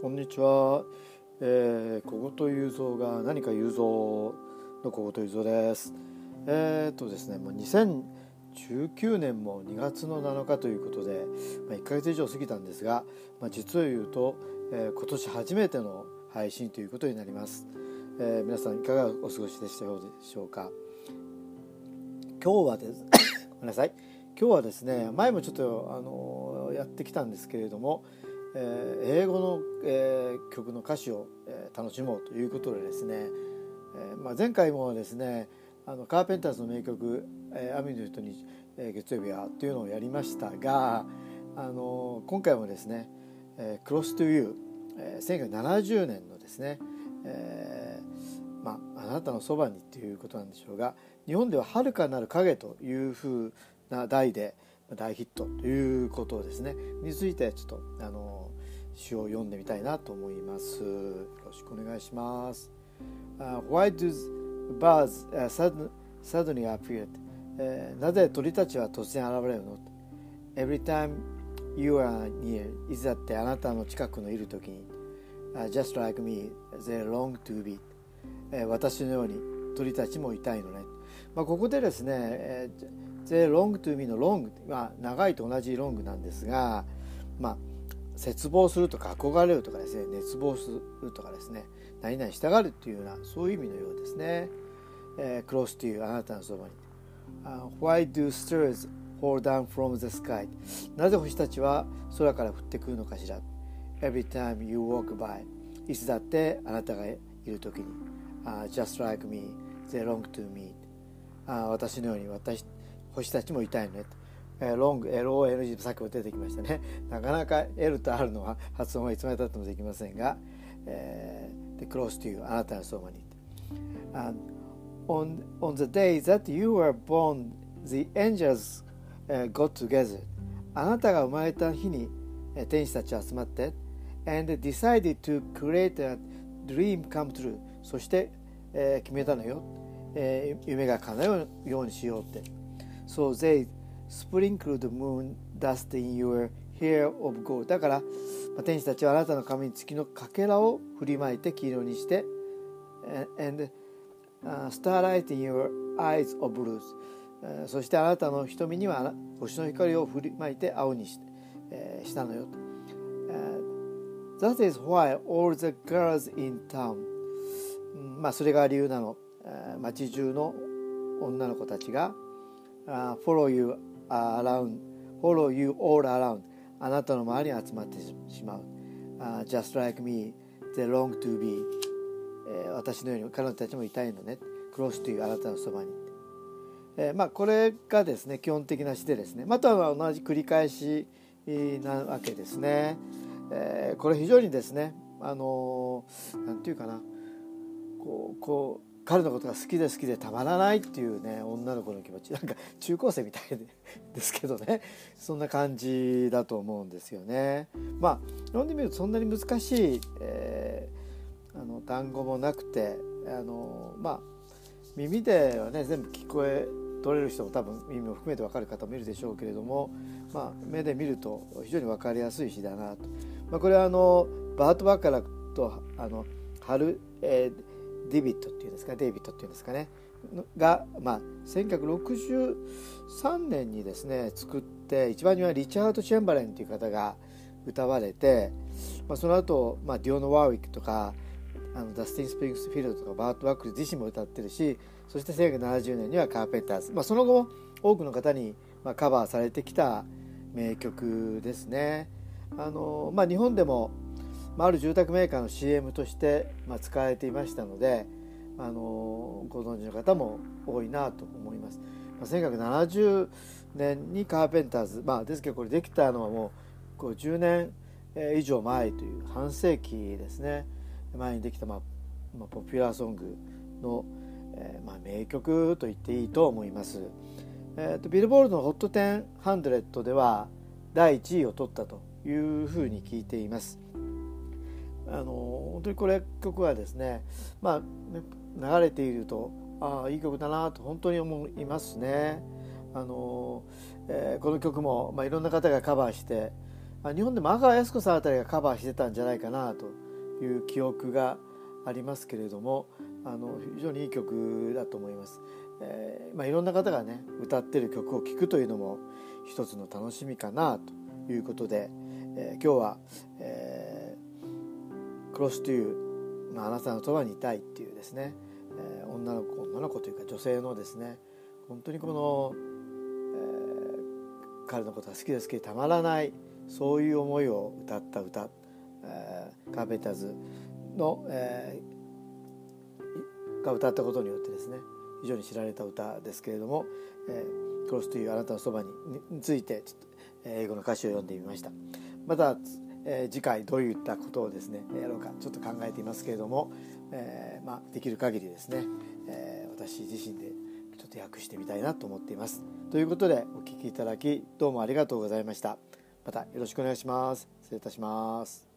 こんにちは、えー、小言雄三が何か雄三の小言雄三です。えー、っとですねもう2019年も2月の7日ということで、まあ、1ヶ月以上過ぎたんですが、まあ、実を言うと、えー、今年初めての配信ということになります、えー、皆さんいかがお過ごしでしたでしょうか。今日はですごめんなさい。今日はですね前もちょっとあのやってきたんですけれどもえー、英語の、えー、曲の歌詞を、えー、楽しもうということでですね、えまあ、前回もですねあのカーペンターズの名曲「えー、雨の人に、え月曜日は」というのをやりましたが、あの今回もですね「え Close to You」えー、1970年のですね、えまあ、あなたのそばにっていうことなんでしょうが日本では「遥かなる影」というふうな題で「大ヒットということですね。についてちょっとあの詩を読んでみたいなと思います。よろしくお願いします、uh, Why do birds、uh, suddenly appear、uh, なぜ鳥たちは突然現れるの？Every time you are near いざってあなたの近くのいる時に、uh, Just like me they long to be、uh, 私のように鳥たちもいたいのね、まあ、ここでですね、えー The long to me の long は長いと同じ long なんですが、まあ、絶望するとか憧れるとかですね熱望するとかですね何々したがるというようなそういう意味のようですね、えー、close to you あなたのそばに、uh, Why do stars fall down from the sky? なぜ星たちは空から降ってくるのかしら？Every time you walk by いつだってあなたがいる時に、uh, Just like me they long to me、uh, 私のように私星たちも痛いねと。えー、ロング LONG さっきも出てきましたねなかなか L と R の発音はいつまでたってもできませんが、えー、The close to you あなたのそばに And on, on the day that you were born the angels、uh, got together あなたが生まれた日に、天使たち集まって and decided to create a dream come true そして、えー、決めたのよ、えー、夢が叶うようにしようって So they sprinkled moon dust in your hair of gold だから、まあ、天使たちはあなたの髪に月のかけらを振りまいて黄色にして and、uh, starlight in your eyes of blue、uh, そしてあなたの瞳には星の光を振りまいて青にし,、uh, したのよ、uh, That is why all the girls in town、まあそれが理由なの、uh, 町中の女の子たちが uh, follow you around follow you all around. あなたの周りに集まってしまう、uh, just like me they long to be、えー、私のように彼女たちもいたいのね。close to you あなたのそばに、えー、まあこれがですね基本的な詩でですね。または同じ繰り返しなわけですね、えー、これ非常にですねあの何て言うかな。こうこう彼のことが好きで好きでたまらないっていうね女の子の気持ち なんか中高生みたいですけどね そんな感じだと思うんですよね。まあ読んでみるとそんなに難しい、えー、あの単語もなくてあのまあ耳ではね全部聞こえ取れる人も多分耳も含めて分かる方もいるでしょうけれども、まあ、目で見ると非常に分かりやすい詩だなと。まあ、これはあのバート・バカラとあの春、えーデビットっていうんですかデイビットっていうんですかねが、まあ、1963年にですね作って一番にはリチャード・チェンバレンという方が歌われて、まあ、その後、まあディオノ・ワーウィックとかあのダスティン・スプリングスフィールドとかバート・ワックル自身も歌ってるしそして1970年にはカーペンターズ、まあ、その後も多くの方に、まあ、カバーされてきた名曲ですね。あのまあ、日本でもまあ、る住宅メーカーの CM として、ま、使われていましたので、あのご存知の方も多いなと思います。まあ、1970年にカーペンターズ、まあ、ですけどこれできたのはもう50年以上前という半世紀ですね前にできた、まあまあ、ポピュラーソングの、えーまあ、名曲と言っていいと思います。えーと、ビルボールの HOT1000 では第1位を取ったというふうに聞いています。あの本当にこれ曲はですねまあ流れているとああいい曲だなと本当に思いますね。あのえー、この曲も、まあ、いろんな方がカバーして、日本でも阿川靖子さんあたりがカバーしてたんじゃないかなという記憶がありますけれどもあの非常にいい曲だと思います、えー、まあ、いろんな方がね歌ってる曲を聴くというのも一つの楽しみかなということで、えー、今日は、えー、Close to You のあなたのそばにいたいっていうですね、えー、女の子女の子というか女性のですね。本当にこの、えー、彼のことが好きで好きでたまらないそういう思いを歌った歌、えー、カーペンターズの、えー、が歌ったことによってですね非常に知られた歌ですけれども「えー、クロスというあなたのそばに」についてちょっと英語の歌詞を読んでみました。また、えー、次回どういったことをですねやろうかちょっと考えていますけれども、えーまあ、できる限りですね、えー、私自身でちょっと訳してみたいなと思っています。ということでお聴きいただきどうもありがとうございました。またよろしくお願いします。失礼いたします。